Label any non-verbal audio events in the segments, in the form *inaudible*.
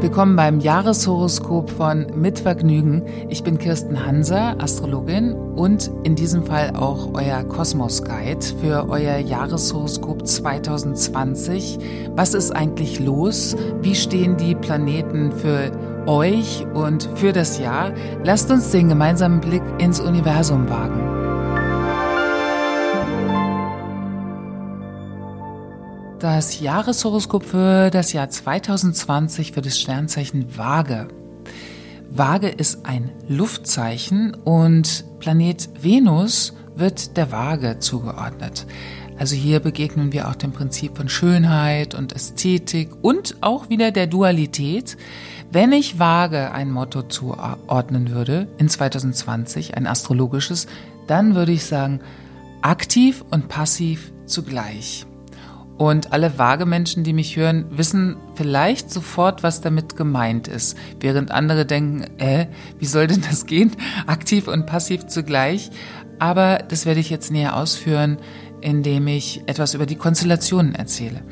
Willkommen beim Jahreshoroskop von Mit Vergnügen. Ich bin Kirsten Hanser, Astrologin und in diesem Fall auch euer Kosmos Guide für euer Jahreshoroskop 2020. Was ist eigentlich los? Wie stehen die Planeten für euch und für das Jahr? Lasst uns den gemeinsamen Blick ins Universum wagen. Das Jahreshoroskop für das Jahr 2020 für das Sternzeichen Waage. Waage ist ein Luftzeichen und Planet Venus wird der Waage zugeordnet. Also hier begegnen wir auch dem Prinzip von Schönheit und Ästhetik und auch wieder der Dualität. Wenn ich Waage ein Motto zuordnen würde in 2020, ein astrologisches, dann würde ich sagen, aktiv und passiv zugleich. Und alle vage Menschen, die mich hören, wissen vielleicht sofort, was damit gemeint ist, während andere denken, äh, wie soll denn das gehen? *laughs* Aktiv und passiv zugleich. Aber das werde ich jetzt näher ausführen, indem ich etwas über die Konstellationen erzähle.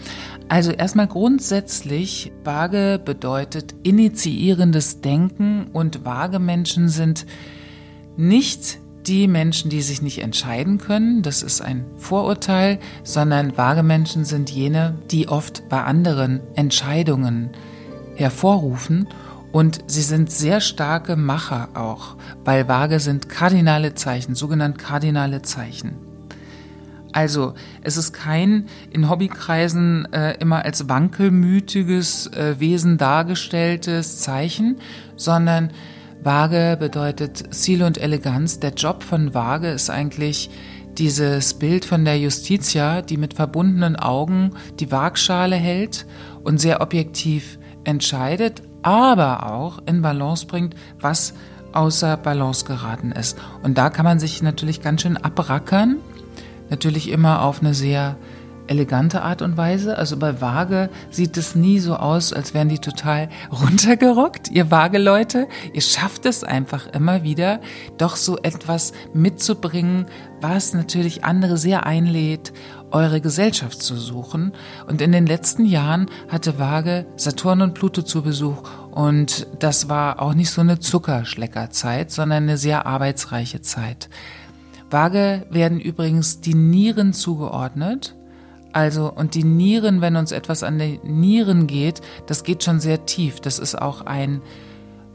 Also erstmal grundsätzlich, vage bedeutet initiierendes Denken und vage Menschen sind nicht die Menschen, die sich nicht entscheiden können, das ist ein Vorurteil, sondern vage Menschen sind jene, die oft bei anderen Entscheidungen hervorrufen und sie sind sehr starke Macher auch, weil vage sind kardinale Zeichen, sogenannte kardinale Zeichen. Also es ist kein in Hobbykreisen äh, immer als wankelmütiges äh, Wesen dargestelltes Zeichen, sondern Waage bedeutet Ziel und Eleganz. Der Job von Waage ist eigentlich dieses Bild von der Justitia, die mit verbundenen Augen die Waagschale hält und sehr objektiv entscheidet, aber auch in Balance bringt, was außer Balance geraten ist. Und da kann man sich natürlich ganz schön abrackern, natürlich immer auf eine sehr elegante Art und Weise. Also bei Waage sieht es nie so aus, als wären die total *laughs* runtergerockt. Ihr Waage-Leute, ihr schafft es einfach immer wieder, doch so etwas mitzubringen, was natürlich andere sehr einlädt, eure Gesellschaft zu suchen. Und in den letzten Jahren hatte Waage Saturn und Pluto zu Besuch. Und das war auch nicht so eine Zuckerschleckerzeit, sondern eine sehr arbeitsreiche Zeit. Waage werden übrigens die Nieren zugeordnet. Also, und die Nieren, wenn uns etwas an die Nieren geht, das geht schon sehr tief. Das ist auch ein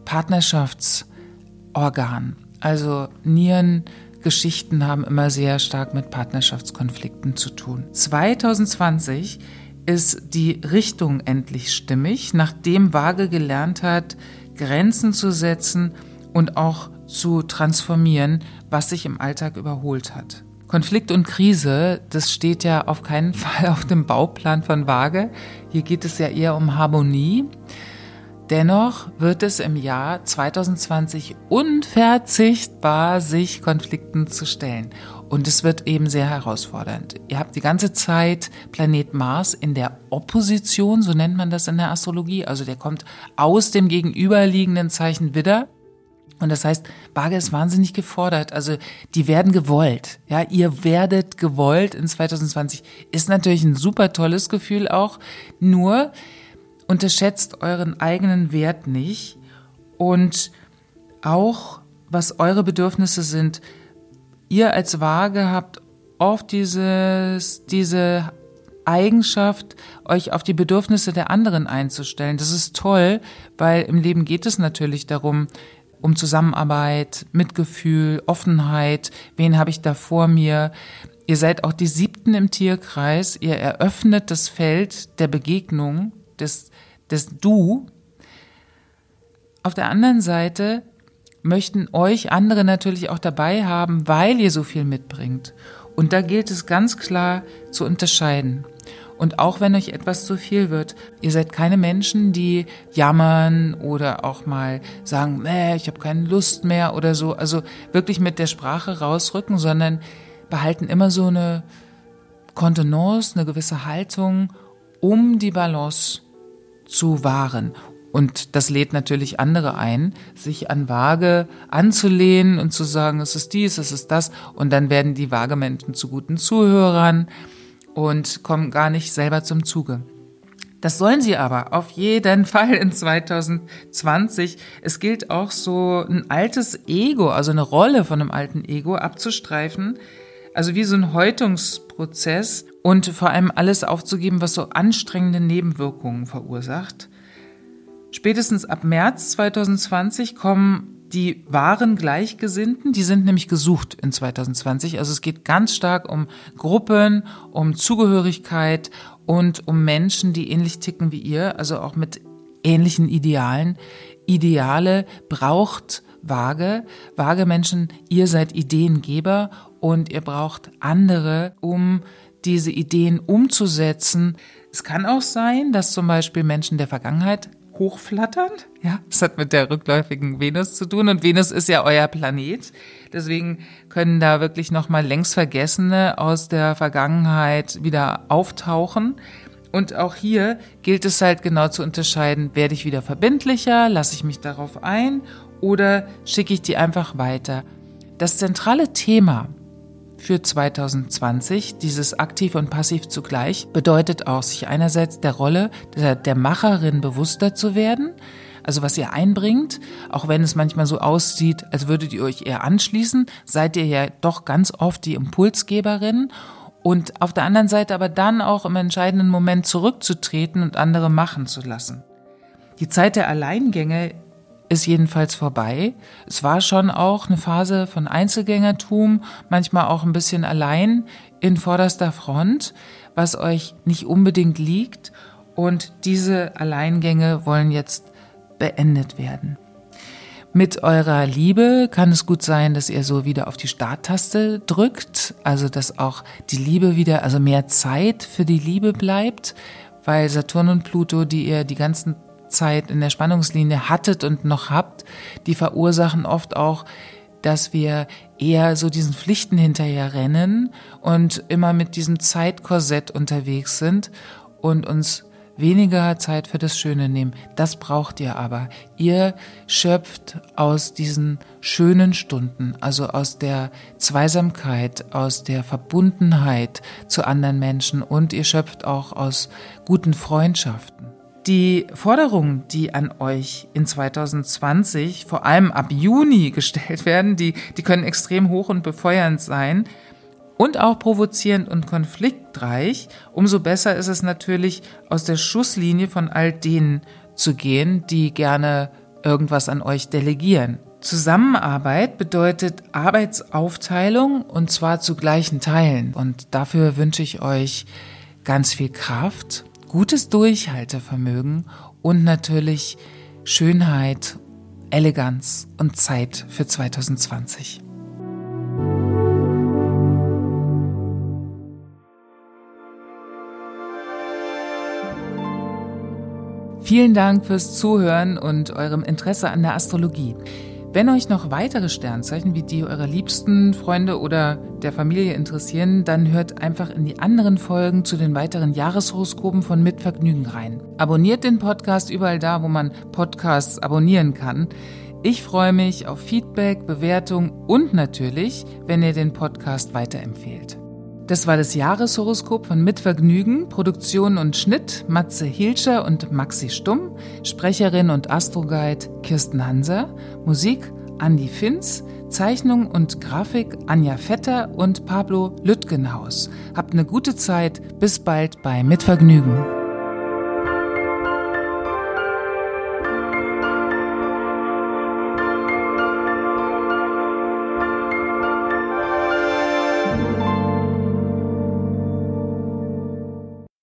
Partnerschaftsorgan. Also Nierengeschichten haben immer sehr stark mit Partnerschaftskonflikten zu tun. 2020 ist die Richtung endlich stimmig, nachdem Waage gelernt hat, Grenzen zu setzen und auch zu transformieren, was sich im Alltag überholt hat. Konflikt und Krise, das steht ja auf keinen *laughs* Fall auf dem Bauplan von Waage. Hier geht es ja eher um Harmonie. Dennoch wird es im Jahr 2020 unverzichtbar, sich Konflikten zu stellen. Und es wird eben sehr herausfordernd. Ihr habt die ganze Zeit Planet Mars in der Opposition, so nennt man das in der Astrologie. Also der kommt aus dem gegenüberliegenden Zeichen Widder und das heißt, Waage ist wahnsinnig gefordert. Also die werden gewollt. Ja, ihr werdet gewollt in 2020. Ist natürlich ein super tolles Gefühl auch. Nur unterschätzt euren eigenen Wert nicht und auch was eure Bedürfnisse sind. Ihr als Waage habt oft dieses, diese Eigenschaft, euch auf die Bedürfnisse der anderen einzustellen. Das ist toll, weil im Leben geht es natürlich darum, um Zusammenarbeit, Mitgefühl, Offenheit. Wen habe ich da vor mir? Ihr seid auch die siebten im Tierkreis. Ihr eröffnet das Feld der Begegnung, des, des Du. Auf der anderen Seite möchten euch andere natürlich auch dabei haben, weil ihr so viel mitbringt. Und da gilt es ganz klar zu unterscheiden. Und auch wenn euch etwas zu viel wird, ihr seid keine Menschen, die jammern oder auch mal sagen, nee, ich habe keine Lust mehr oder so. Also wirklich mit der Sprache rausrücken, sondern behalten immer so eine Kontenance, eine gewisse Haltung, um die Balance zu wahren. Und das lädt natürlich andere ein, sich an Waage anzulehnen und zu sagen, es ist dies, es ist das. Und dann werden die Waagemenschen zu guten Zuhörern und kommen gar nicht selber zum Zuge. Das sollen sie aber auf jeden *laughs* Fall in 2020. Es gilt auch so ein altes Ego, also eine Rolle von einem alten Ego abzustreifen. Also wie so ein Häutungsprozess und vor allem alles aufzugeben, was so anstrengende Nebenwirkungen verursacht. Spätestens ab März 2020 kommen die wahren Gleichgesinnten, die sind nämlich gesucht in 2020. Also es geht ganz stark um Gruppen, um Zugehörigkeit und um Menschen, die ähnlich ticken wie ihr, also auch mit ähnlichen Idealen. Ideale braucht vage, vage Menschen, ihr seid Ideengeber und ihr braucht andere, um diese Ideen umzusetzen. Es kann auch sein, dass zum Beispiel Menschen der Vergangenheit hochflatternd. Ja, das hat mit der rückläufigen Venus zu tun und Venus ist ja euer Planet. Deswegen können da wirklich nochmal längst Vergessene aus der Vergangenheit wieder auftauchen. Und auch hier gilt es halt genau zu unterscheiden, werde ich wieder verbindlicher, lasse ich mich darauf ein oder schicke ich die einfach weiter. Das zentrale Thema für 2020, dieses aktiv und passiv zugleich, bedeutet auch, sich einerseits der Rolle der, der Macherin bewusster zu werden, also was ihr einbringt, auch wenn es manchmal so aussieht, als würdet ihr euch eher anschließen, seid ihr ja doch ganz oft die Impulsgeberin. Und auf der anderen Seite aber dann auch im entscheidenden Moment zurückzutreten und andere machen zu lassen. Die Zeit der Alleingänge ist jedenfalls vorbei. Es war schon auch eine Phase von Einzelgängertum, manchmal auch ein bisschen allein in vorderster Front, was euch nicht unbedingt liegt. Und diese Alleingänge wollen jetzt beendet werden. Mit eurer Liebe kann es gut sein, dass ihr so wieder auf die Starttaste drückt, also dass auch die Liebe wieder, also mehr Zeit für die Liebe bleibt, weil Saturn und Pluto, die ihr die ganzen Zeit in der Spannungslinie hattet und noch habt, die verursachen oft auch, dass wir eher so diesen Pflichten hinterher rennen und immer mit diesem Zeitkorsett unterwegs sind und uns weniger Zeit für das Schöne nehmen. Das braucht ihr aber. Ihr schöpft aus diesen schönen Stunden, also aus der Zweisamkeit, aus der Verbundenheit zu anderen Menschen und ihr schöpft auch aus guten Freundschaften. Die Forderungen, die an euch in 2020, vor allem ab Juni *laughs* gestellt werden, die, die können extrem hoch und befeuernd sein und auch provozierend und konfliktreich. Umso besser ist es natürlich, aus der Schusslinie von all denen zu gehen, die gerne irgendwas an euch delegieren. Zusammenarbeit bedeutet Arbeitsaufteilung und zwar zu gleichen Teilen. Und dafür wünsche ich euch ganz viel Kraft gutes Durchhaltevermögen und natürlich Schönheit, Eleganz und Zeit für 2020. Vielen Dank fürs Zuhören und eurem Interesse an der Astrologie. Wenn euch noch weitere Sternzeichen wie die eurer liebsten Freunde oder der Familie interessieren, dann hört einfach in die anderen Folgen zu den weiteren Jahreshoroskopen von Mitvergnügen rein. Abonniert den Podcast überall da, wo man Podcasts abonnieren kann. Ich freue mich auf Feedback, Bewertung und natürlich, wenn ihr den Podcast weiterempfehlt. Das war das Jahreshoroskop von Mitvergnügen, Produktion und Schnitt Matze Hilscher und Maxi Stumm, Sprecherin und Astroguide Kirsten Hanser, Musik Andy Finz, Zeichnung und Grafik Anja Vetter und Pablo Lüttgenhaus. Habt eine gute Zeit, bis bald bei Mitvergnügen.